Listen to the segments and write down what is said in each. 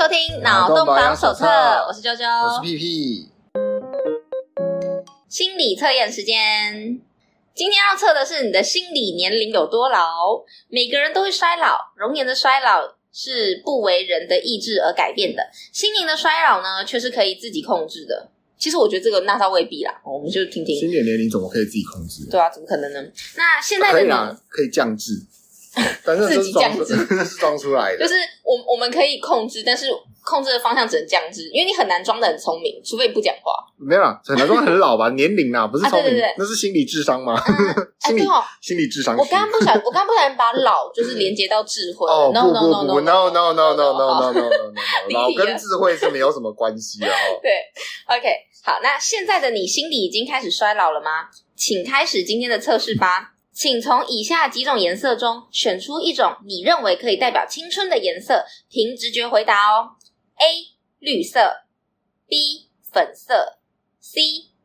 收听《脑洞榜手册》，我是啾啾，我是屁屁。心理测验时间，今天要测的是你的心理年龄有多老。每个人都会衰老，容颜的衰老是不为人的意志而改变的，心灵的衰老呢，却是可以自己控制的。其实我觉得这个那倒未必啦，我们就听听。心理年龄怎么可以自己控制？对啊，怎么可能呢？那现在的你、啊、可以降智。但是自己降 子，是装出来的。就是我我们可以控制，但是控制的方向只能降子，因为你很难装的很聪明，除非不讲话。没有啊，很难装很老吧？年龄啊，不是聪明、對，那是心理智商吗？心理、哦、心理智商。我刚刚不想，我刚刚不想把老就是连接到智慧。哦、oh, no, no, no, no, no, no, no, no, no, no no no no no no no no no no no，老跟智慧是没有什么关系啊。对，OK，好，那现在的你心理已经开始衰老了吗？请开始今天的测试吧。请从以下几种颜色中选出一种你认为可以代表青春的颜色，凭直觉回答哦。A. 绿色 B. 粉色 C.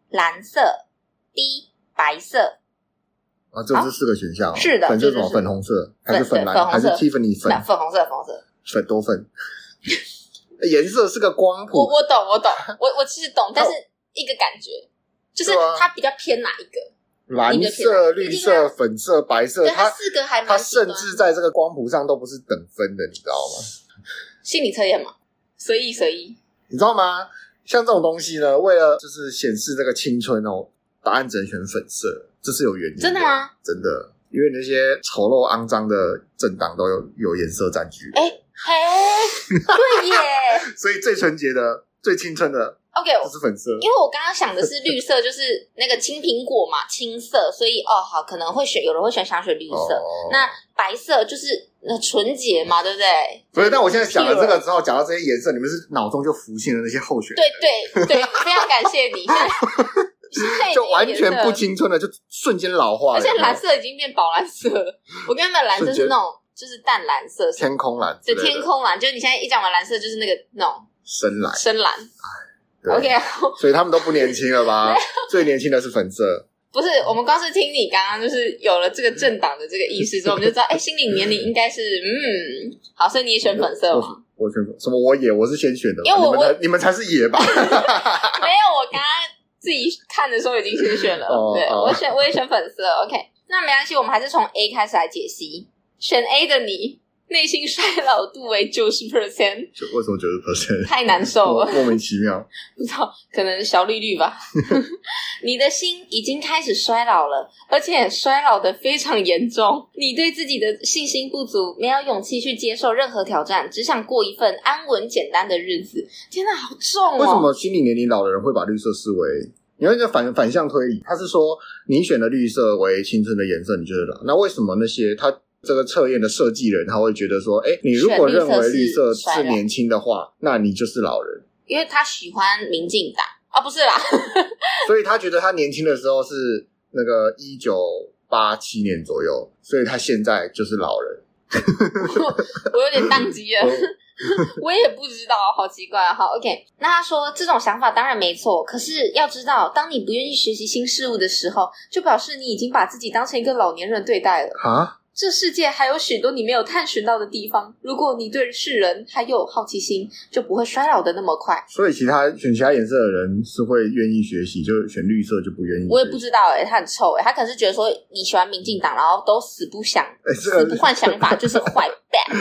蓝色 D. 白色。啊，这是四个选项。是的，粉色什么？粉红色还是粉蓝？还是 Tiffany 粉？粉红色，粉红色。粉多粉。颜色是个光谱。我我懂，我懂，我我其实懂，但是一个感觉就是它比较偏哪一个？蓝色、绿色、粉色、白色，它四个还蛮它甚至在这个光谱上都不是等分的，你知道吗？心理测验嘛，随意随意。你知道吗？像这种东西呢，为了就是显示这个青春哦，答案只能选粉色，这是有原因的。真的吗？真的，因为那些丑陋肮脏的政党都有有颜色占据。哎嘿，对耶！所以最纯洁的、最青春的。OK，这是粉色，因为我刚刚想的是绿色，就是那个青苹果嘛，青色，所以哦，好，可能会选，有人会选想选绿色。Oh. 那白色就是纯洁嘛，对不对？所以，但我现在讲了这个之后，讲到这些颜色，你们是脑中就浮现了那些候选人。对对对，非常感谢你。现在就 完全不青春了，就瞬间老化了。而且蓝色已经变宝蓝色了。我跟你们蓝色是那种，就是淡蓝色，天空蓝。对，天空蓝，就是你现在一讲完蓝色，就是那个那种深蓝，深蓝。OK，所以他们都不年轻了吧？最年轻的是粉色。不是，我们光是听你刚刚就是有了这个政党的这个意识之后，我们就知道，哎，心理年龄应该是嗯，好，所以你也选粉色吗？我选什么？我也，我是先选的，因为我我你们才是野吧？没有，我刚刚自己看的时候已经先选了。对，我选我也选粉色。OK，那没关系，我们还是从 A 开始来解析。选 A 的你。内心衰老度为九十 percent，就为什么九十 percent？太难受了，莫名其妙。不知道，可能小绿绿吧。你的心已经开始衰老了，而且衰老的非常严重。你对自己的信心不足，没有勇气去接受任何挑战，只想过一份安稳简单的日子。天哪，好重哦！为什么心理年龄老的人会把绿色视为？你要反反向推理，他是说你选的绿色为青春的颜色，你觉得老？那为什么那些他？这个测验的设计人他会觉得说：“哎，你如果认为绿色是年轻的话，那你就是老人，因为他喜欢民进党啊，不是啦。所以他觉得他年轻的时候是那个一九八七年左右，所以他现在就是老人。我，我有点宕机了，我也不知道，好奇怪。好，OK。那他说这种想法当然没错，可是要知道，当你不愿意学习新事物的时候，就表示你已经把自己当成一个老年人对待了啊。”这世界还有许多你没有探寻到的地方。如果你对世人还有好奇心，就不会衰老的那么快。所以，其他选其他颜色的人是会愿意学习，就选绿色就不愿意。我也不知道诶、欸、他很臭诶、欸、他可能是觉得说你喜欢民进党，然后都死不想、死不换想法，就是坏 蛋。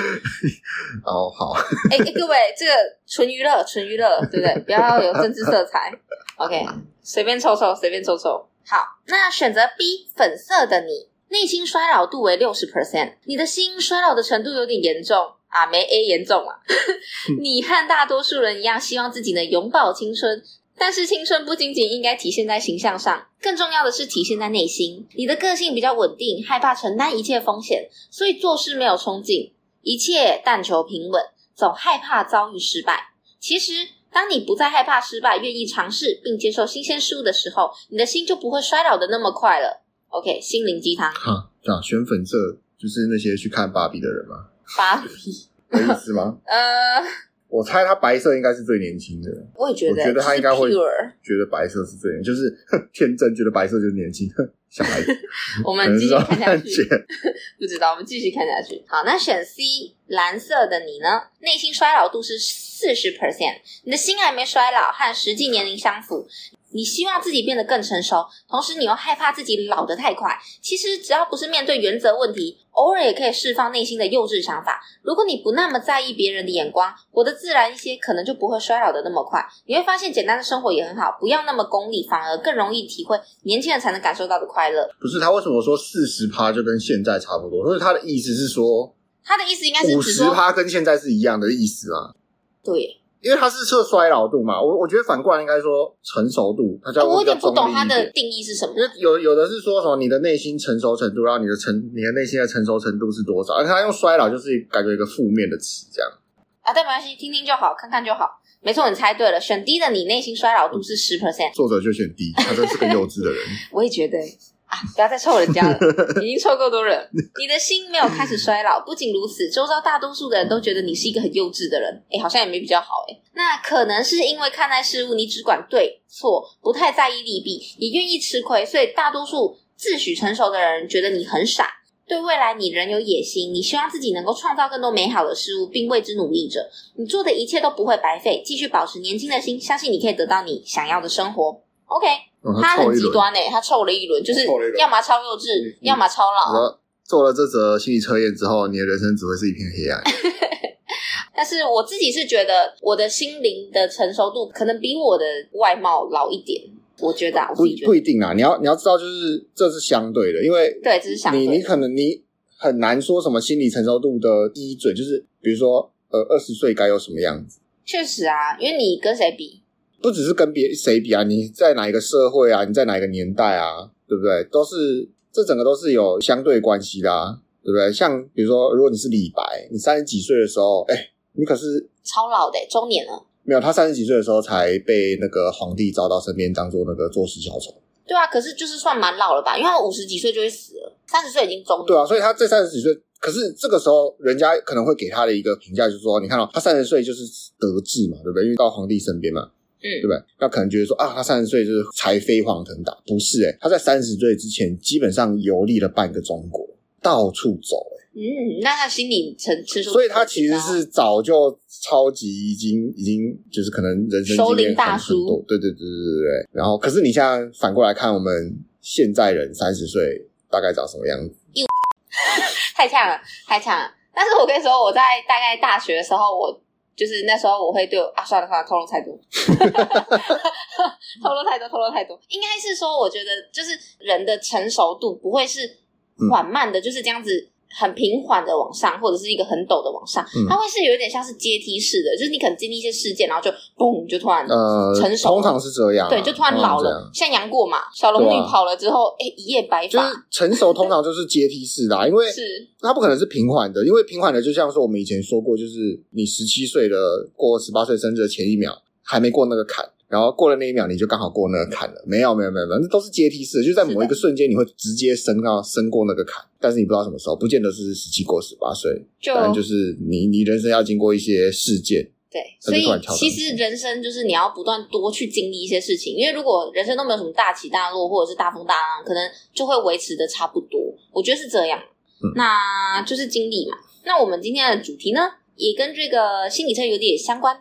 哦，好。哎、欸欸，各位，这个纯娱乐，纯娱乐，对不对？不要有政治色彩。OK，随便抽抽，随便抽抽。好，那选择 B 粉色的你。内心衰老度为六十 percent，你的心衰老的程度有点严重啊，没 A 严重啊。你和大多数人一样，希望自己能永葆青春，但是青春不仅仅应该体现在形象上，更重要的是体现在内心。你的个性比较稳定，害怕承担一切风险，所以做事没有冲劲，一切但求平稳，总害怕遭遇失败。其实，当你不再害怕失败，愿意尝试并接受新鲜事物的时候，你的心就不会衰老的那么快了。OK，心灵鸡汤。哈，这样选粉色就是那些去看芭比的人吗？芭比有意思吗？呃，我猜他白色应该是最年轻的。我也觉得，我觉得他应该会觉得白色是最年轻，就是天真觉得白色就是年轻，小孩子。我们继续看下去，不知道，我们继续看下去。好，那选 C 蓝色的你呢？内心衰老度是四十 percent，你的心还没衰老，和实际年龄相符。你希望自己变得更成熟，同时你又害怕自己老得太快。其实只要不是面对原则问题，偶尔也可以释放内心的幼稚想法。如果你不那么在意别人的眼光，活得自然一些，可能就不会衰老的那么快。你会发现简单的生活也很好，不要那么功利，反而更容易体会年轻人才能感受到的快乐。不是，他为什么说四十趴就跟现在差不多？所以他的意思是说，他的意思应该是五十趴跟现在是一样的意思吗？对。因为它是测衰老度嘛，我我觉得反过来应该说成熟度，它叫、哦、我有点不懂它的定义是什么。因为有有的是说什么你的内心成熟程度，然后你的成你的内心的成熟程度是多少？而且他用衰老就是感觉一个负面的词，这样啊，但没关系，听听就好，看看就好。没错，你猜对了，选 D 的你内心衰老度是十 percent，作者就选 D，他真是个幼稚的人。我也觉得。啊、不要再臭人家了，已经臭够多人。你的心没有开始衰老，不仅如此，周遭大多数的人都觉得你是一个很幼稚的人。哎，好像也没比较好哎。那可能是因为看待事物你只管对错，不太在意利弊，也愿意吃亏，所以大多数自诩成熟的人觉得你很傻。对未来你仍有野心，你希望自己能够创造更多美好的事物，并为之努力着。你做的一切都不会白费，继续保持年轻的心，相信你可以得到你想要的生活。OK。他很极端诶、欸，他臭了一轮，就是要么超幼稚，嗯、要么超老。做了这则心理测验之后，你的人生只会是一片黑暗。但是我自己是觉得，我的心灵的成熟度可能比我的外貌老一点。我觉得，不不一定啊。你要你要知道，就是这是相对的，因为对，这是相对。你你可能你很难说什么心理成熟度的基准，就是比如说呃，二十岁该有什么样子。确实啊，因为你跟谁比？不只是跟别谁比啊，你在哪一个社会啊，你在哪一个年代啊，对不对？都是这整个都是有相对关系的啊，对不对？像比如说，如果你是李白，你三十几岁的时候，哎，你可是超老的，中年了。没有，他三十几岁的时候才被那个皇帝招到身边，当做那个坐事小丑。对啊，可是就是算蛮老了吧？因为他五十几岁就会死了，三十岁已经中年。对啊，所以他这三十几岁，可是这个时候人家可能会给他的一个评价就是说，你看到、哦、他三十岁就是得志嘛，对不对？因为到皇帝身边嘛。嗯，对不对？那可能觉得说啊，他三十岁就是才飞黄腾达，不是诶、欸、他在三十岁之前基本上游历了半个中国，到处走诶、欸、嗯，那他心理成成熟，所以他其实是早就超级已经已经就是可能人生经验很大叔，对对对对对对。然后，可是你现在反过来看，我们现在人三十岁大概长什么样子？太呛了，太呛了！但是我跟你说，我在大概大学的时候，我。就是那时候我会对我啊，算了算了，透露太多，透露太多，透露太多。应该是说，我觉得就是人的成熟度不会是缓慢的，嗯、就是这样子很平缓的往上，或者是一个很陡的往上，嗯、它会是有一点像是阶梯式的，就是你可能经历一些事件，然后就嘣，就突然呃成熟。通常是这样、啊，对，就突然老了，像杨过嘛，小龙女跑了之后，哎、一夜白发。就是成熟通常就是阶梯式的、啊，因为是它不可能是平缓的，因为平缓的就像说我们以前说过，就是你十七岁的过十八岁生日的前一秒还没过那个坎。然后过了那一秒，你就刚好过那个坎了。没有，没有，没有，没有，那都是阶梯式的，就在某一个瞬间，你会直接升到升过那个坎，但是你不知道什么时候，不见得是十七过十八岁，就反正就是你你人生要经过一些事件。对，所以其实人生就是你要不断多去经历一些事情，因为如果人生都没有什么大起大落或者是大风大浪，可能就会维持的差不多。我觉得是这样，嗯、那就是经历嘛。那我们今天的主题呢，也跟这个心理测有点相关。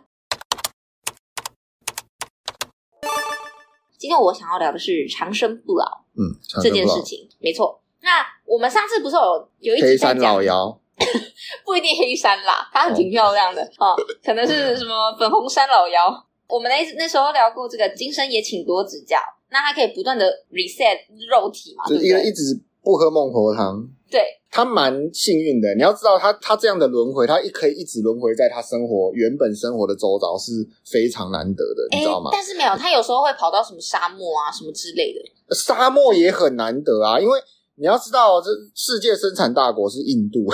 今天我想要聊的是长生不老，嗯，这件事情没错。那我们上次不是有有一集在讲黑山老妖，不一定黑山啦，它很挺漂亮的哦，可能是什么粉红山老妖。我们那那时候聊过这个，今生也请多指教。那它可以不断的 reset 肉体嘛，就是一直不喝孟婆汤。对，他蛮幸运的。你要知道他，他他这样的轮回，他一可以一直轮回在他生活原本生活的周遭，是非常难得的，你知道吗？但是没有，他有时候会跑到什么沙漠啊，什么之类的。沙漠也很难得啊，因为你要知道，这世界生产大国是印度，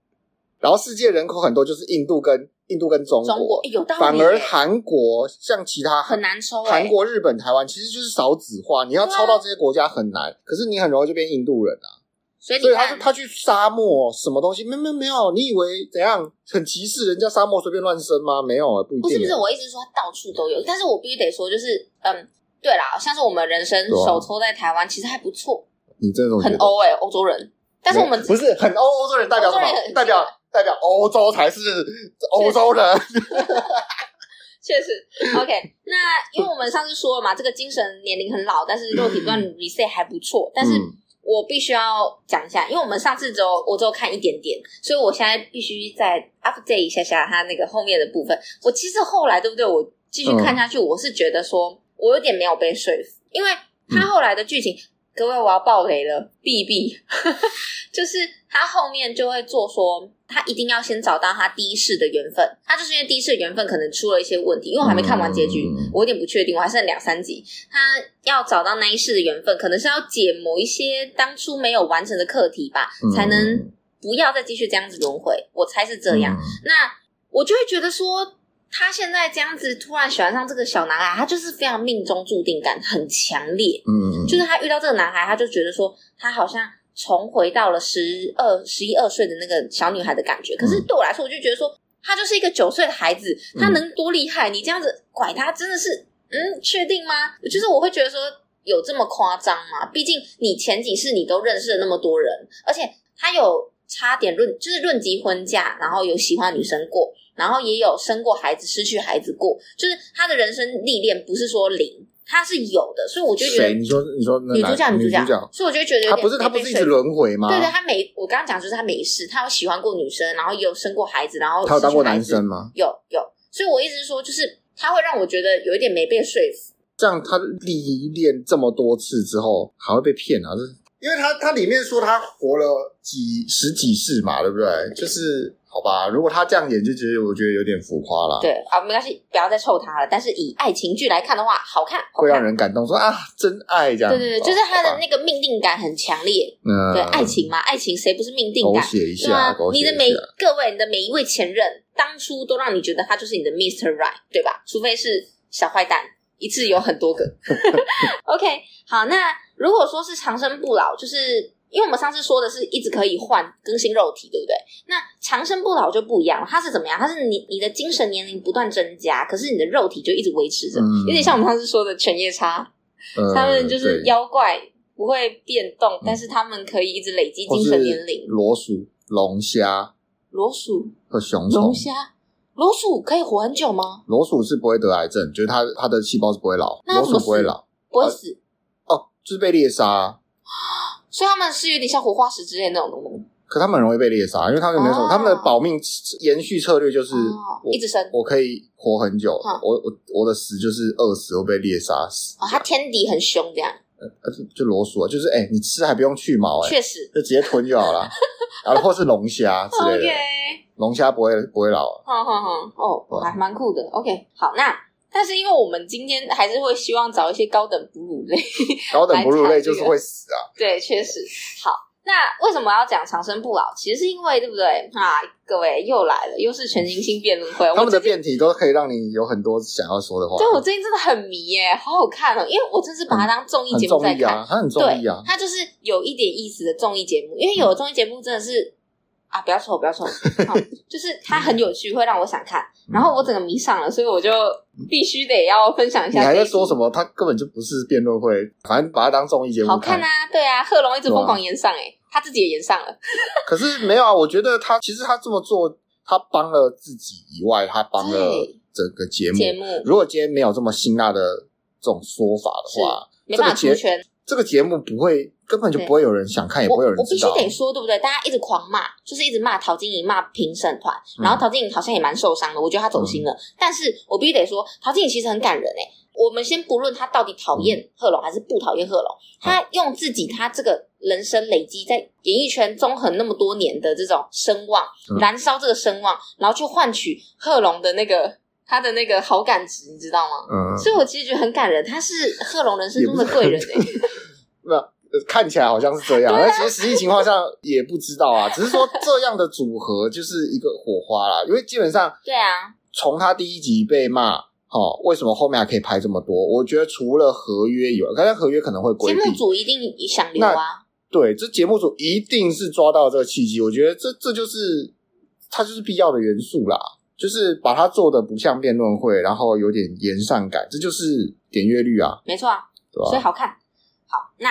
然后世界人口很多，就是印度跟印度跟中国，中国有道理。反而韩国像其他很难抽，韩国、日本、台湾其实就是少子化，你要抽到这些国家很难，可是你很容易就变印度人啊。所以，所以他他去沙漠什么东西？没没没有？你以为怎样很歧视人家沙漠随便乱生吗？没有啊，不一定。不是不是，我一直说他到处都有，但是我必须得说，就是嗯，对啦，像是我们人生手抽在台湾，其实还不错。你这种很欧哎，欧洲人。但是我们不是很欧欧洲人，代表什么？代表代表欧洲才是欧洲人。确实，OK。那因为我们上次说了嘛，这个精神年龄很老，但是肉体不断 reset 还不错。但是我必须要讲一下，因为我们上次只有我只有看一点点，所以我现在必须再 update 一下下它那个后面的部分。我其实后来对不对？我继续看下去，我是觉得说我有点没有被说服，因为他后来的剧情。各位，我要爆雷了！B B，就是他后面就会做说，他一定要先找到他第一世的缘分。他就是因为第一世的缘分可能出了一些问题，因为我还没看完结局，嗯、我有点不确定，我还剩两三集。他要找到那一世的缘分，可能是要解某一些当初没有完成的课题吧，嗯、才能不要再继续这样子轮回。我猜是这样。嗯、那我就会觉得说。他现在这样子突然喜欢上这个小男孩，他就是非常命中注定感很强烈。嗯，就是他遇到这个男孩，他就觉得说他好像重回到了十二、十一二岁的那个小女孩的感觉。可是对我来说，我就觉得说他就是一个九岁的孩子，他能多厉害？你这样子拐他，真的是嗯，确定吗？就是我会觉得说有这么夸张吗？毕竟你前几世你都认识了那么多人，而且他有差点论，就是论及婚嫁，然后有喜欢女生过。然后也有生过孩子，失去孩子过，就是他的人生历练不是说零，他是有的，所以我就觉得，你说你说女主角女主角，所以我就觉得他不是他不是一直轮回吗？对对，他没我刚刚讲就是他没事，他有喜欢过女生，然后也有生过孩子，然后他有当过男生吗？有有，所以我意思是说，就是他会让我觉得有一点没被说服。这样他历练这么多次之后还会被骗啊？这是因为他他里面说他活了几十几世嘛，对不对？就是。好吧，如果他这样演，就其实我觉得有点浮夸了。对啊，没关系，不要再臭他了。但是以爱情剧来看的话，好看，好看，会让人感动说，说啊，真爱这样。对对对，就是他的那个命定感很强烈。嗯，对，爱情嘛，爱情谁不是命定感？狗血一下，狗血一下。你的每各位，你的每一位前任，当初都让你觉得他就是你的 Mr. Right，对吧？除非是小坏蛋，一次有很多个。OK，好，那如果说是长生不老，就是。因为我们上次说的是一直可以换更新肉体，对不对？那长生不老就不一样，它是怎么样？它是你你的精神年龄不断增加，可是你的肉体就一直维持着，嗯、有点像我们上次说的犬夜叉，嗯、他们就是妖怪不会变动，嗯、但是他们可以一直累积精神年龄。螺鼠、龙虾、螺鼠和熊虫、龙虾、螺鼠可以活很久吗？螺鼠是不会得癌症，就是它它的细胞是不会老，螺鼠不会老，不会死。哦，就是被猎杀。所以他们是有点像活化石之类的那种东西，可他们很容易被猎杀，因为他们没什么，哦、他们的保命延续策略就是一直生，我可以活很久，嗯、我我我的死就是饿死或被猎杀死。哦，它天敌很凶这样，呃，就螺鼠啊，就是哎、欸，你吃还不用去毛、欸，哎，确实，就直接吞就好了，然 后或是龙虾之类的，龙虾不会不会老，好好好，哦，还蛮酷的，OK，好那。但是因为我们今天还是会希望找一些高等哺乳类，高等哺乳类就是会死啊。对，确实。好，那为什么要讲长生不老？其实是因为对不对啊？各位又来了，又是全明星辩论会。他们的辩题都可以让你有很多想要说的话。对，我最近真的很迷耶，好好看哦！因为我真是把它当综艺节目在看，它很综艺啊，它就是有一点意思的综艺节目。因为有的综艺节目真的是。啊！不要抽，不要抽，就是它很有趣，会让我想看，然后我整个迷上了，所以我就必须得要分享一下。你还在说什么？他根本就不是辩论会，反正把它当综艺节目。好看啊！对啊，贺龙一直疯狂演上，哎，他自己也演上了。可是没有啊，我觉得他其实他这么做，他帮了自己以外，他帮了整个节目。节目如果今天没有这么辛辣的这种说法的话，没办法出圈。这个节目不会，根本就不会有人想看，也不会有人知道。我，我必须得说，对不对？大家一直狂骂，就是一直骂陶晶莹，骂评审团，然后陶晶莹好像也蛮受伤的。我觉得她走心了，嗯、但是我必须得说，陶晶莹其实很感人诶。我们先不论他到底讨厌贺龙还是不讨厌贺龙，他用自己他这个人生累积在演艺圈纵横那么多年的这种声望，嗯、燃烧这个声望，然后去换取贺龙的那个。他的那个好感值，你知道吗？嗯，所以我其实觉得很感人。他是贺龙人生中的贵人哎、欸。那看起来好像是这样，但、啊、其实实际情况下也不知道啊。只是说这样的组合就是一个火花啦。因为基本上，对啊，从他第一集被骂，哦，为什么后面还可以拍这么多？我觉得除了合约以外，刚才合约可能会规定，节目组一定想留啊。对，这节目组一定是抓到这个契机。我觉得这这就是它就是必要的元素啦。就是把它做的不像辩论会，然后有点延上感，这就是点阅率啊，没错啊，对吧？所以好看。好，那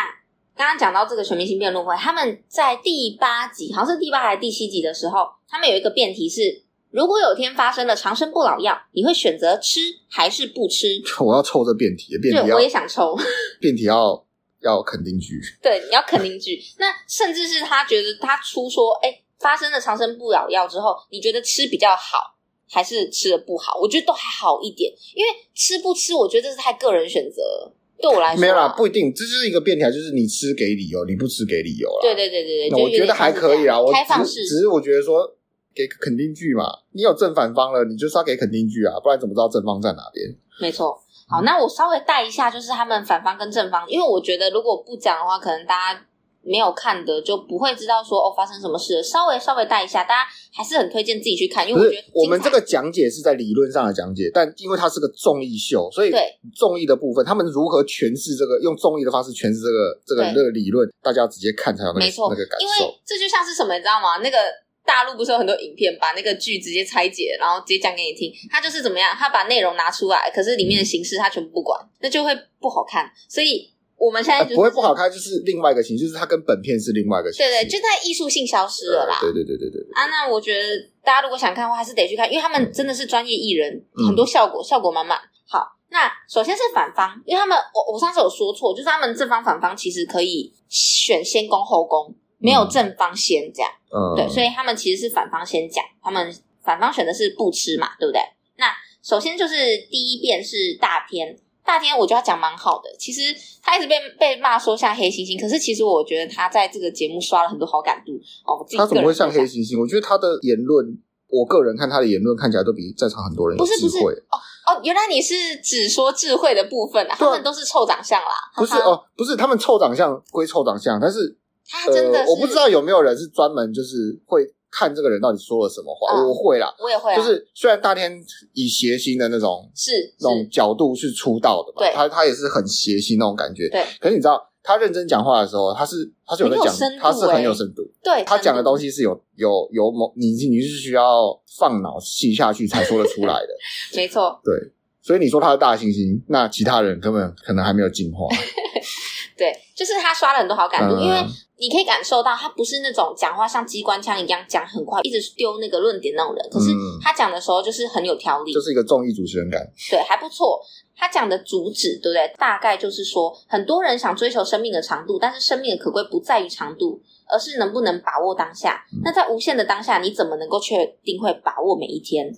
刚刚讲到这个全明星辩论会，他们在第八集，好像是第八还是第七集的时候，他们有一个辩题是：如果有天发生了长生不老药，你会选择吃还是不吃？我要抽这辩题，辩题要对，我也想抽。辩题要要肯定句，对，你要肯定句。那甚至是他觉得他出说，哎，发生了长生不老药之后，你觉得吃比较好，还是吃的不好？我觉得都还好一点，因为吃不吃，我觉得这是太个人选择。对我来说，没有啦，不一定，这就是一个辩题，就是你吃给理由，你不吃给理由啦。对对对对对，那我觉得还可以啦。我开放式，只是我觉得说给肯定句嘛，你有正反方了，你就是要给肯定句啊，不然怎么知道正方在哪边？没错。好，那我稍微带一下，就是他们反方跟正方，因为我觉得如果不讲的话，可能大家。没有看的就不会知道说哦发生什么事，稍微稍微带一下，大家还是很推荐自己去看，因为我觉得我们这个讲解是在理论上的讲解，但因为它是个综艺秀，所以对综艺的部分，他们如何诠释这个用综艺的方式诠释这个这个这个理论，大家直接看才有那个没错那个感受。因为这就像是什么，你知道吗？那个大陆不是有很多影片，把那个剧直接拆解，然后直接讲给你听，他就是怎么样，他把内容拿出来，可是里面的形式他全部不管，那就会不好看，所以。我们现在、就是呃、不会不好看，就是另外一个形式，就是它跟本片是另外一个形式。对对，就在艺术性消失了啦。对对对对对，对啊，那我觉得大家如果想看的话，还是得去看，因为他们真的是专业艺人，嗯、很多效果效果满满。好，那首先是反方，因为他们我我上次有说错，就是他们正方反方其实可以选先攻后攻，没有正方先这样。嗯，对，所以他们其实是反方先讲，他们反方选的是不吃嘛，对不对？那首先就是第一遍是大天。大天我觉得他讲蛮好的，其实他一直被被骂说像黑猩猩，可是其实我觉得他在这个节目刷了很多好感度哦。他怎么会像黑猩猩？我觉得他的言论，我个人看他的言论看起来都比在场很多人有智慧。不是不是哦哦，原来你是只说智慧的部分啊？他们都是臭长相啦。不是哦，不是他们臭长相归臭长相，但是他真的是、呃，我不知道有没有人是专门就是会。看这个人到底说了什么话，哦、我会啦，我也会、啊。就是虽然大天以谐星的那种是那种角度去出道的嘛，他他也是很谐星那种感觉。对，可是你知道，他认真讲话的时候，他是他是有在讲，欸、他是很有深度。对，他讲的东西是有有有某你你是需要放脑细下去才说得出来的。没错。对，所以你说他是大猩猩，那其他人根本可能还没有进化。对，就是他刷了很多好感度，嗯、因为。你可以感受到他不是那种讲话像机关枪一样讲很快，一直丢那个论点那种人。可是他讲的时候就是很有条理，就是一个综艺主持人感。对，还不错。他讲的主旨对不对？大概就是说，很多人想追求生命的长度，但是生命的可贵不在于长度，而是能不能把握当下。嗯、那在无限的当下，你怎么能够确定会把握每一天？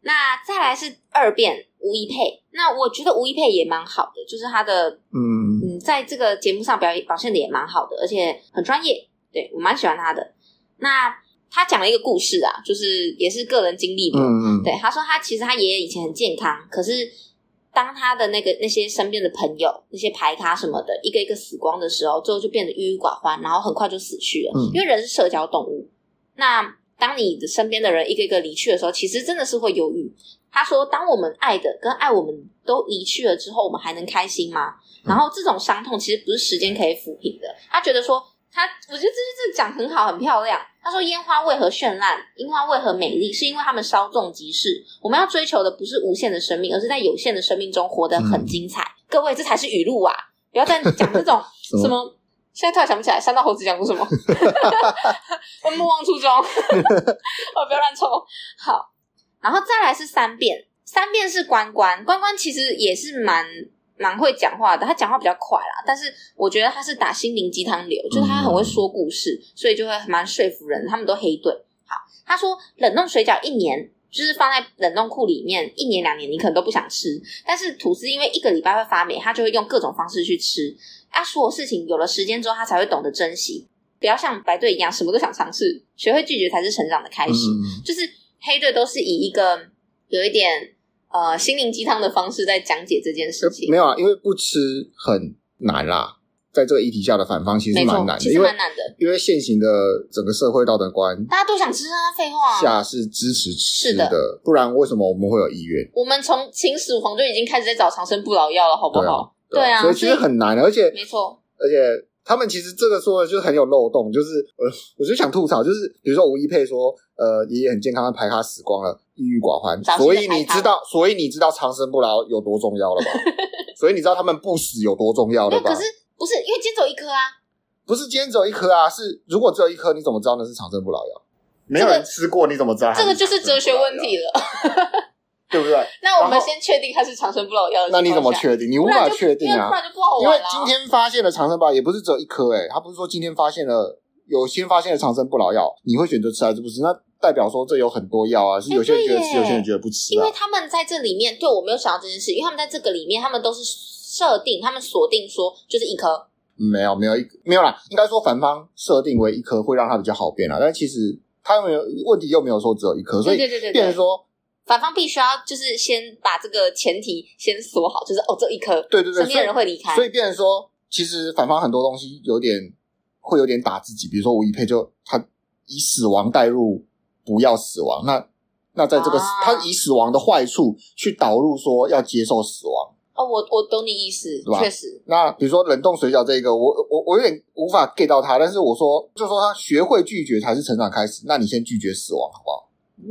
那再来是二辩吴一佩，那我觉得吴一佩也蛮好的，就是他的嗯嗯，在这个节目上表演表现的也蛮好的，而且很专业，对，我蛮喜欢他的。那他讲了一个故事啊，就是也是个人经历的，嗯嗯，对，他说他其实他爷爷以前很健康，可是当他的那个那些身边的朋友那些排咖什么的一个一个死光的时候，最后就变得郁郁寡欢，然后很快就死去了，嗯，因为人是社交动物，那。当你的身边的人一个一个离去的时候，其实真的是会犹豫。他说：“当我们爱的跟爱我们都离去了之后，我们还能开心吗？”然后这种伤痛其实不是时间可以抚平的。他觉得说，他我觉得这句这讲很好，很漂亮。他说：“烟花为何绚烂？樱花为何美丽？是因为他们稍纵即逝。我们要追求的不是无限的生命，而是在有限的生命中活得很精彩。”嗯、各位，这才是语录啊！不要再讲这种 什么。现在突然想不起来，三道猴子讲过什么？我莫忘初衷，我不要乱抽。好，然后再来是三遍，三遍是关关，关关其实也是蛮蛮会讲话的，他讲话比较快啦，但是我觉得他是打心灵鸡汤流，就是他很会说故事，所以就会蛮说服人。他们都黑队。好，他说冷冻水饺一年就是放在冷冻库里面一年两年，你可能都不想吃，但是吐司因为一个礼拜会发霉，他就会用各种方式去吃。啊，所有事情有了时间之后，他才会懂得珍惜。不要像白队一样，什么都想尝试。学会拒绝才是成长的开始。嗯、就是黑队都是以一个有一点呃心灵鸡汤的方式在讲解这件事情。没有啊，因为不吃很难啦。在这个议题下的反方其实蛮难的，其实蛮难的。因为现行的整个社会道德观，大家都想吃啊，废话。下是支持吃的，不然为什么我们会有意愿？我们从秦始皇就已经开始在找长生不老药了，好不好？对啊，所以其实很难，而且没错，而且他们其实这个说的就是很有漏洞，就是呃，我就想吐槽，就是比如说吴一佩说，呃，爷爷很健康，的排卡死光了，郁郁寡欢，所以你知道，所以你知道长生不老有多重要了吧？所以你知道他们不死有多重要了吧？可是不是因为今天只有一颗啊？不是今天只有一颗啊，是如果只有一颗，你怎么知道那是长生不老药？没有人吃过，你怎么知道？这个就是哲学问题了，对不对？那我们先确定它是长生不老药。那你怎么确定？你无法确定啊，不然就不好玩。因为今天发现的长生不老也不是只有一颗，诶他不是说今天发现了有先发现的长生不老药，你会选择吃还是不吃？那代表说这有很多药啊，是有些人觉得吃，有些人觉得不吃。因为他们在这里面，对我没有想到这件事，因为他们在这个里面，他们都是设定，他们锁定说就是一颗。没有没有一没有啦，应该说反方设定为一颗会让它比较好变啦，但其实它没有问题，又没有说只有一颗，所以对对对对，变成说反方必须要就是先把这个前提先锁好，就是哦这一颗，对对对，身边人会离开，所以，变成说其实反方很多东西有点会有点打自己，比如说吴一佩就他以死亡带入不要死亡，那那在这个、啊、他以死亡的坏处去导入说要接受死亡。哦，我我懂你意思，确实。那比如说冷冻水饺这一个，我我我有点无法 get 到他，但是我说，就说他学会拒绝才是成长开始。那你先拒绝死亡，好不好？嗯，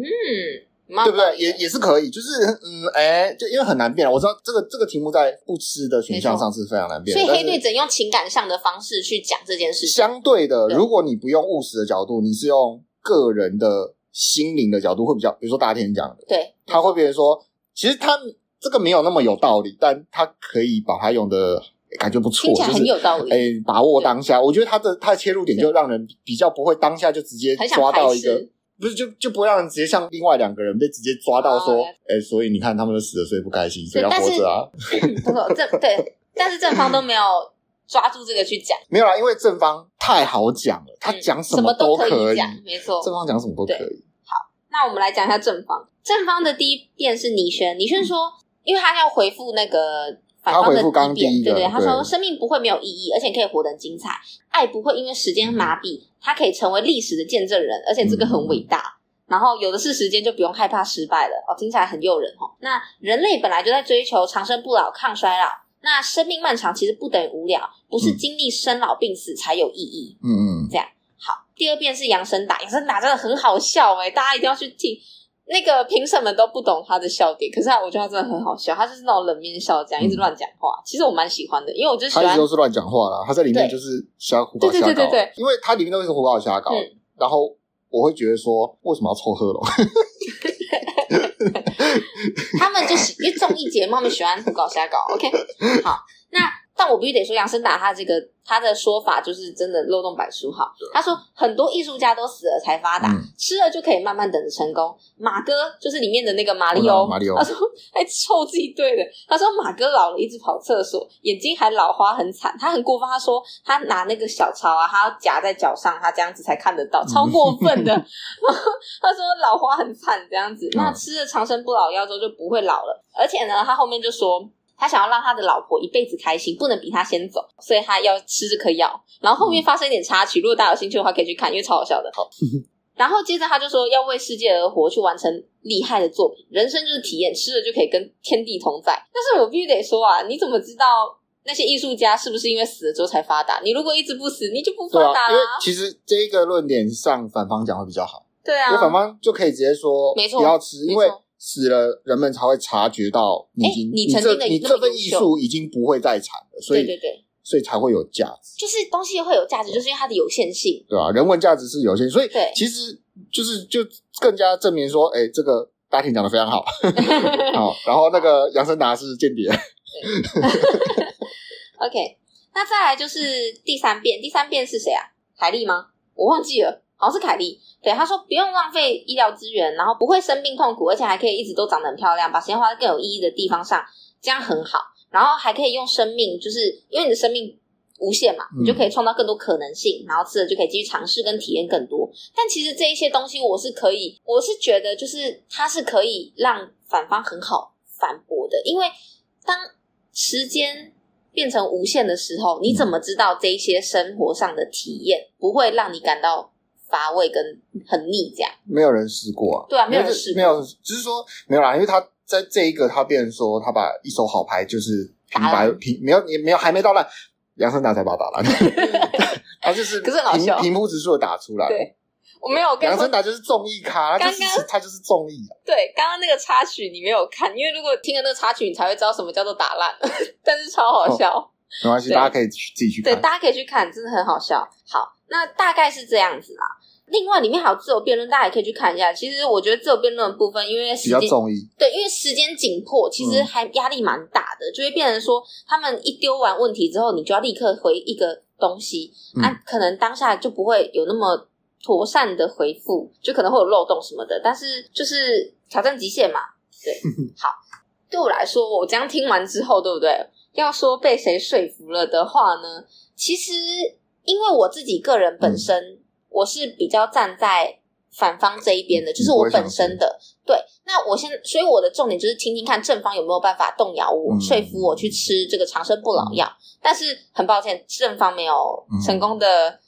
对不对？也也是可以，就是嗯，哎，就因为很难变。我知道这个这个题目在不吃的选项上是非常难变，所以黑队只能用情感上的方式去讲这件事情。相对的，如果你不用务实的角度，你是用个人的心灵的角度，会比较，比如说大天讲的，对，他会变成说，其实他。这个没有那么有道理，但他可以把它用的感觉不错，听起来很有道理。就是哎，把握当下，我觉得他的他的切入点就让人比较不会当下就直接抓到一个，不是就就不会让人直接像另外两个人被直接抓到说，哎，所以你看他们都死了，所以不开心，所以要活着啊。不错，正对，但是正方都没有抓住这个去讲，没有啦，因为正方太好讲了，他讲什么都可以讲，没错，正方讲什么都可以。好，那我们来讲一下正方，正方的第一遍是倪轩，倪轩说。因为他要回复那个反方的第一点，对对，他说生命不会没有意义，而且可以活得精彩。爱不会因为时间麻痹，他可以成为历史的见证人，而且这个很伟大。然后有的是时间，就不用害怕失败了。哦，听起来很诱人哦。那人类本来就在追求长生不老、抗衰老。那生命漫长其实不等于无聊，不是经历生老病死才有意义。嗯嗯，这样好。第二遍是杨生达，杨生打真的很好笑诶，大家一定要去听。那个评审们都不懂他的笑点，可是他我觉得他真的很好笑，他就是那种冷面笑，这样一直乱讲话。其实我蛮喜欢的，因为我就喜欢他一直都是乱讲话啦。他在里面就是瞎胡搞瞎搞，对对对对对，因为他里面都是胡搞瞎搞。然后我会觉得说，为什么要凑合了？他们就是因为综艺节目，他们喜欢胡搞瞎搞。OK，好，那但我必须得说，杨森达他这个。他的说法就是真的漏洞百出哈。他说很多艺术家都死了才发达，嗯、吃了就可以慢慢等着成功。马哥就是里面的那个马里欧，马里欧他说还臭自己对的。他说马哥老了，一直跑厕所，眼睛还老花，很惨。他很过分，他说他拿那个小抄啊，他要夹在脚上，他这样子才看得到，超过分的。他说老花很惨，这样子。那吃了长生不老药之后就不会老了，而且呢，他后面就说。他想要让他的老婆一辈子开心，不能比他先走，所以他要吃这颗药。然后后面发生一点插曲，如果大家有兴趣的话，可以去看，因为超好笑的。好，然后接着他就说要为世界而活，去完成厉害的作品。人生就是体验，吃了就可以跟天地同在。但是我必须得说啊，你怎么知道那些艺术家是不是因为死了之后才发达？你如果一直不死，你就不发达了。因为其实这一个论点上，反方讲会比较好。对啊，因为反方就可以直接说，没错，不要吃，因为。死了，人们才会察觉到你已经，你曾经的你这份艺术已经不会再产了，所以对对对，所以才会有价值。就是东西会有价值，就是因为它的有限性，对吧？人文价值是有限，所以对，其实就是就更加证明说，哎，这个大庭讲的非常好，好，然后那个杨森达是间谍。OK，那再来就是第三遍，第三遍是谁啊？凯莉吗？我忘记了。好像是凯莉，对他说不用浪费医疗资源，然后不会生病痛苦，而且还可以一直都长得很漂亮，把时间花在更有意义的地方上，这样很好。然后还可以用生命，就是因为你的生命无限嘛，你就可以创造更多可能性，然后吃了就可以继续尝试跟体验更多。但其实这一些东西，我是可以，我是觉得就是它是可以让反方很好反驳的，因为当时间变成无限的时候，你怎么知道这一些生活上的体验不会让你感到？乏味跟很腻，这样没有人试过啊。对啊，没有人试过，没有，只是说没有啦，因为他在这一个，他变成说他把一手好牌就是平白平没有也没有还没到烂，杨森达才把他打烂，他就是可是很好笑，平铺直述的打出来。对，我没有跟。杨森达就是综艺咖，刚刚他就是综艺。啊对，刚刚那个插曲你没有看，因为如果听了那个插曲，你才会知道什么叫做打烂，但是超好笑。没关系，大家可以去自己去看。对，大家可以去看，真的很好笑。好，那大概是这样子啦。另外，里面还有自由辩论，大家也可以去看一下。其实我觉得自由辩论的部分，因为时间对，因为时间紧迫，其实还压力蛮大的，嗯、就会变成说，他们一丢完问题之后，你就要立刻回一个东西，那、嗯啊、可能当下就不会有那么妥善的回复，就可能会有漏洞什么的。但是就是挑战极限嘛，对，好，对我来说，我这样听完之后，对不对？要说被谁说服了的话呢？其实因为我自己个人本身。嗯我是比较站在反方这一边的，就是我本身的对。那我现在，所以我的重点就是听听看正方有没有办法动摇我，嗯、说服我去吃这个长生不老药。嗯、但是很抱歉，正方没有成功的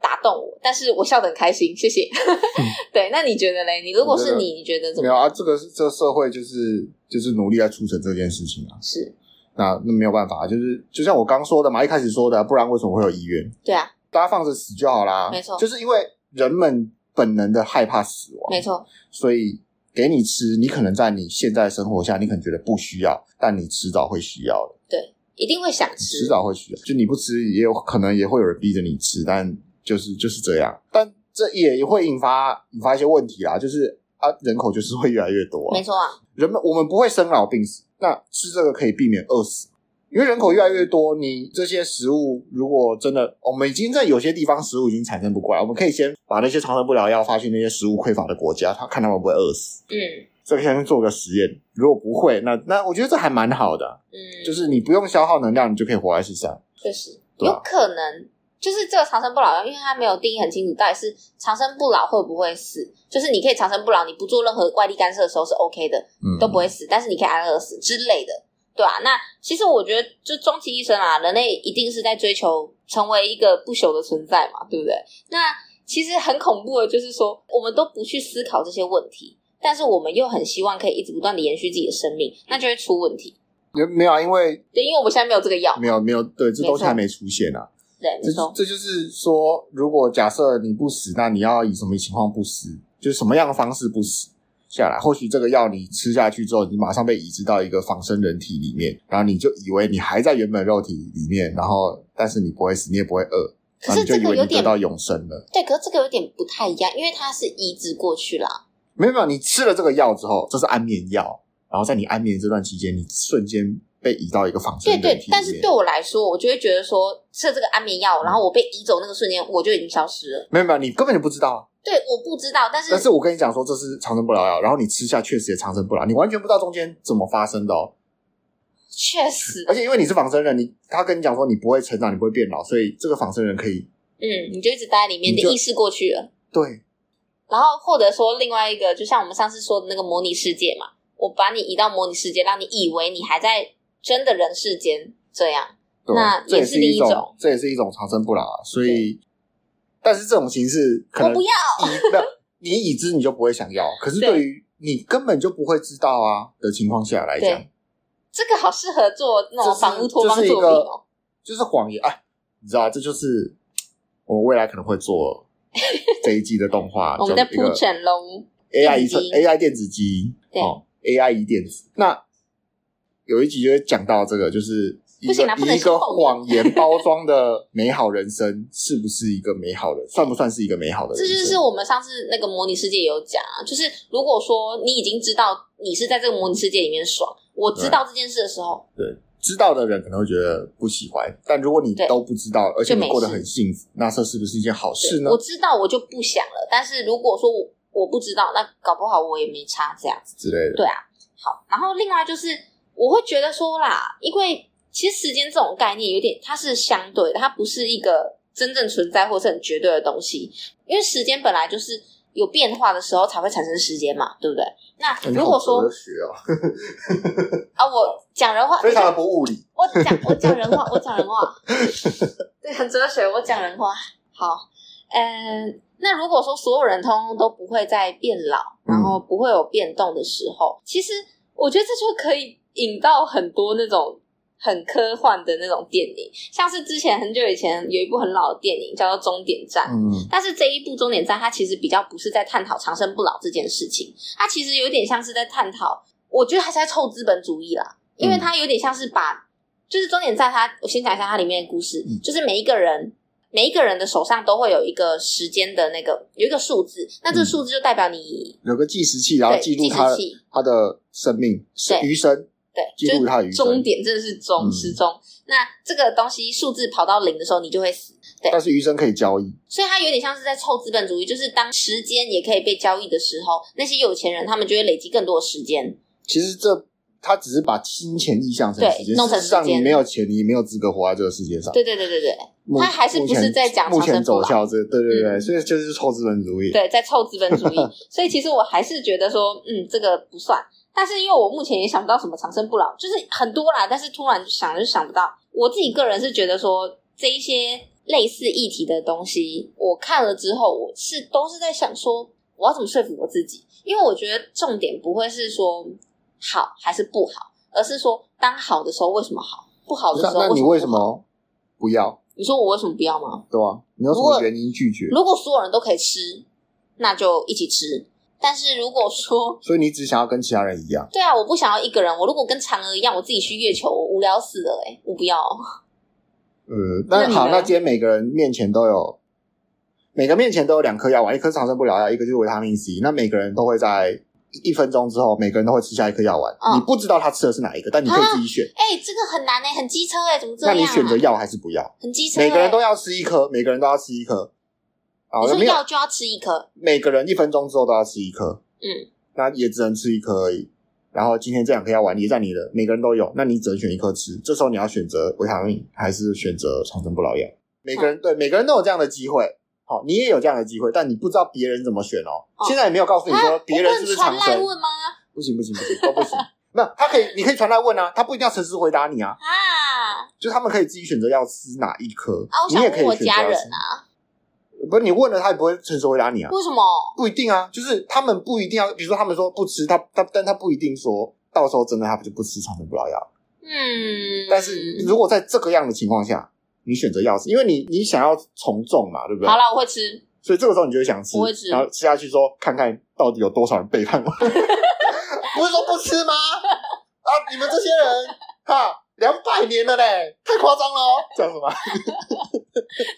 打动我，嗯、但是我笑得很开心，谢谢。嗯、对，那你觉得嘞？你如果是你，你觉得怎么样？没有啊？这个是这个社会就是就是努力在促成这件事情啊。是，那那没有办法，就是就像我刚说的嘛，一开始说的，不然为什么会有医院？对啊。大家放着死就好啦，没错，就是因为人们本能的害怕死亡，没错，所以给你吃，你可能在你现在生活下，你可能觉得不需要，但你迟早会需要的，对，一定会想吃，迟早会需要，就你不吃，也有可能也会有人逼着你吃，但就是就是这样，但这也会引发引发一些问题啦，就是啊，人口就是会越来越多，没错啊，人们我们不会生老病死，那吃这个可以避免饿死。因为人口越来越多，你这些食物如果真的，我们已经在有些地方食物已经产生不过来，我们可以先把那些长生不老药发去那些食物匮乏的国家，他看他们会不会饿死。嗯，这个先做个实验，如果不会，那那我觉得这还蛮好的。嗯，就是你不用消耗能量，你就可以活在世上。确实，有可能就是这个长生不老药，因为它没有定义很清楚，到底是长生不老会不会死？就是你可以长生不老，你不做任何外力干涉的时候是 OK 的，嗯，都不会死，但是你可以安乐死之类的。对啊，那其实我觉得，就终其一生啊，人类一定是在追求成为一个不朽的存在嘛，对不对？那其实很恐怖的，就是说，我们都不去思考这些问题，但是我们又很希望可以一直不断的延续自己的生命，那就会出问题。没没有啊？因为对，因为我们现在没有这个药，没有没有，对，这东西还没出现啊。对，没错。这就是说，如果假设你不死，那你要以什么情况不死？就是什么样的方式不死？下来，或许这个药你吃下去之后，你马上被移植到一个仿生人体里面，然后你就以为你还在原本肉体里面，然后但是你不会死，你也不会饿，可是这个有点得到永生了。对，可是这个有点不太一样，因为它是移植过去了。没有没有，你吃了这个药之后，这是安眠药，然后在你安眠这段期间，你瞬间被移到一个仿生人体里面。对对，但是对我来说，我就会觉得说吃了这个安眠药，然后我被移走那个瞬间，我就已经消失了。没有没有，你根本就不知道啊。对，我不知道，但是但是我跟你讲说，这是长生不老药，然后你吃下确实也长生不老，你完全不知道中间怎么发生的哦。确实，而且因为你是仿生人，你他跟你讲说你不会成长，你不会变老，所以这个仿生人可以，嗯，你就一直待在里面，你的意识过去了。对，然后或者说另外一个，就像我们上次说的那个模拟世界嘛，我把你移到模拟世界，让你以为你还在真的人世间，这样，对那也是另一种，这也是一种长生不老啊，所以。但是这种形式可能我不要，不要你已知你就不会想要。可是对于你根本就不会知道啊的情况下来讲，这个好适合做那种房屋托邦作品哦。就是谎言哎，你知道，这就是我们未来可能会做这一季的动画。我们在铺陈龙 AI 一 AI 电子机哦，AI 一电子。那有一集就会讲到这个，就是。一个一个谎言包装的美好人生，是不是一个美好的？算不算是一个美好的人生？这就是我们上次那个模拟世界也有讲啊，就是如果说你已经知道你是在这个模拟世界里面爽，我知道这件事的时候，对，对知道的人可能会觉得不喜欢，但如果你都不知道，而且你过得很幸福，那这是不是一件好事呢？我知道我就不想了，但是如果说我我不知道，那搞不好我也没差这样子之类的。对啊，好，然后另外就是我会觉得说啦，因为。其实时间这种概念有点，它是相对的，它不是一个真正存在或是很绝对的东西。因为时间本来就是有变化的时候才会产生时间嘛，对不对？那如果说，啊，我讲人话，非常的不物理。我讲我讲人话，我讲人话，对，很哲学。我讲人话，好，嗯，那如果说所有人通通都不会再变老，然后不会有变动的时候，嗯、其实我觉得这就可以引到很多那种。很科幻的那种电影，像是之前很久以前有一部很老的电影叫做《终点站》，嗯，但是这一部《终点站》它其实比较不是在探讨长生不老这件事情，它其实有点像是在探讨，我觉得还是在凑资本主义啦，因为它有点像是把就是终点站它，我先讲一下它里面的故事，嗯、就是每一个人每一个人的手上都会有一个时间的那个有一个数字，那这个数字就代表你、嗯、有个计时器，然后记录他他的生命是余生。对，记录它的终点真的是终时钟。嗯、那这个东西数字跑到零的时候，你就会死。对，但是余生可以交易，所以它有点像是在凑资本主义，就是当时间也可以被交易的时候，那些有钱人他们就会累积更多的时间。其实这他只是把金钱意象成时间，弄成时间。让你没有钱，你没有资格活在这个世界上。对对对对对，他还是不是在讲目前走向这？对对对，嗯、所以就是凑资本主义。对，在凑资本主义。所以其实我还是觉得说，嗯，这个不算。但是因为我目前也想不到什么长生不老，就是很多啦，但是突然想就想不到。我自己个人是觉得说，这一些类似议题的东西，我看了之后，我是都是在想说，我要怎么说服我自己？因为我觉得重点不会是说好还是不好，而是说当好的时候为什么好，不好的时候你为什么不要？你说我为什么不要吗？对啊，你有什么原因拒绝？如果所有人都可以吃，那就一起吃。但是如果说，所以你只想要跟其他人一样？对啊，我不想要一个人。我如果跟嫦娥一样，我自己去月球，我无聊死了哎、欸，我不要。呃，那好，那今天每个人面前都有，每个面前都有两颗药丸，一颗是长生不老药，一个就是维他命 C。那每个人都会在一分钟之后，每个人都会吃下一颗药丸。嗯、你不知道他吃的是哪一个，但你可以自己选。哎、欸，这个很难哎、欸，很机车哎、欸，怎么这样、啊？那你选择要还是不要？很机车、欸，每个人都要吃一颗，每个人都要吃一颗。你说要就要吃一颗，每个人一分钟之后都要吃一颗。嗯，那也只能吃一颗而已。然后今天这两颗药丸也在你的，每个人都有，那你只能选一颗吃。这时候你要选择维他命，还是选择长生不老药？每个人、嗯、对每个人都有这样的机会。好，你也有这样的机会，但你不知道别人怎么选哦。哦现在也没有告诉你说别人是不是长生？问吗？不行不行不行都不行。没有，他可以，你可以传来问啊，他不一定要诚实回答你啊。啊，就他们可以自己选择要吃哪一颗，啊、你也可以选择。不是你问了，他也不会诚实回答你啊？为什么？不一定啊，就是他们不一定要，比如说他们说不吃，他他，但他不一定说到时候真的他就不吃长生不老药。嗯，但是如果在这个样的情况下，你选择要吃，因为你你想要从众嘛，对不对？好了，我会吃。所以这个时候你就会想吃，我会吃，然后吃下去说，看看到底有多少人背叛我。不是说不吃吗？啊，你们这些人哈，两百年了嘞，太夸张了哦，这样子吗？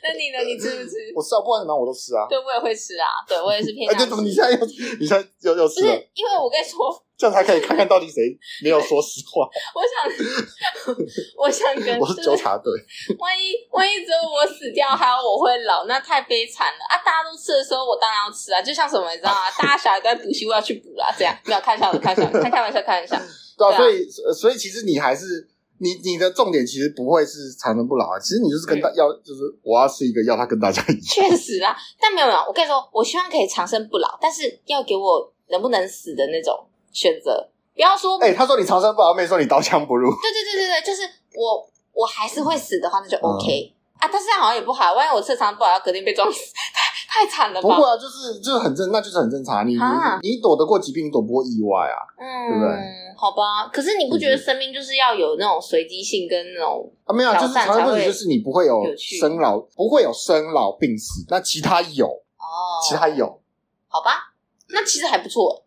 那你呢？你吃不吃？我吃啊，不管什么我都吃啊。对，我也会吃啊。对，我也是偏向。哎，对，你现在又，你现在又又吃了。因为我跟你说，这样才可以看看到底谁没有说实话。我想，我想跟我是纠察队。万一万一只有我死掉，还有我会老，那太悲惨了啊！大家都吃的时候，我当然要吃啊。就像什么，你知道吗？大家小孩都在补习，我要去补啦。这样没有开玩笑的，开玩笑，开开玩笑，开玩笑。对啊，所以所以其实你还是。你你的重点其实不会是长生不老啊，其实你就是跟大要，就是我要是一个要他跟大家一样。确实啊，但没有没有，我跟你说，我希望可以长生不老，但是要给我能不能死的那种选择，不要说，哎、欸，他说你长生不老，没说你刀枪不入。对对对对对，就是我我还是会死的话，那就 OK、嗯、啊，但是这样好像也不好，万一我吃长生不老，要隔天被撞死，太太惨了吧？不会啊，就是就是很正，那就是很正常，你、啊、你，躲得过疾病，你躲不过意外啊，嗯，对不对？好吧，可是你不觉得生命就是要有那种随机性跟那种啊？没有，就是长生不老就是你不会有生老，不会有生老病死，那其他有哦，其他有，好吧，那其实还不错。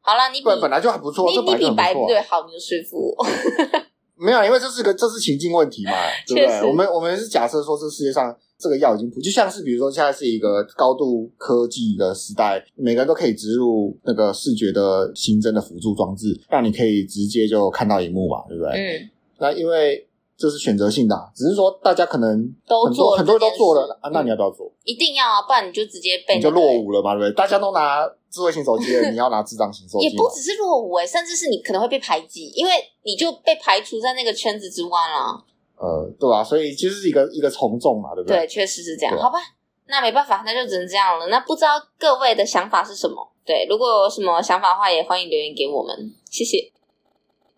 好了，你本本来就还不错，你你比白对好，你就说服我。没有，因为这是个这是情境问题嘛，对不对？我们我们是假设说这世界上。这个药已经普，就像是比如说现在是一个高度科技的时代，每个人都可以植入那个视觉的新增的辅助装置，让你可以直接就看到荧幕嘛，对不对？嗯。那因为这是选择性的，只是说大家可能都做，很多人都做了啊，那你要不要做？一定要啊，不然你就直接被、你就落伍了嘛，对不对？大家都拿智慧型手机了，你要拿智障型手机，也不只是落伍哎，甚至是你可能会被排挤，因为你就被排除在那个圈子之外了。呃，对吧？所以其实是一个一个从众嘛，对不对？对，确实是这样。好吧，那没办法，那就只能这样了。那不知道各位的想法是什么？对，如果有什么想法的话，也欢迎留言给我们，谢谢，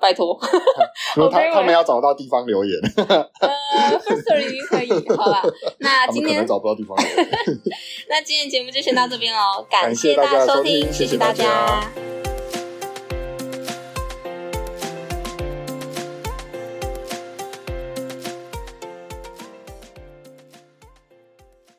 拜托。他他们要找到地方留言。呃，Firstory 可以，好吧。那今天找不到地方留言。那今天节目就先到这边喽，感谢大家收听，谢谢大家。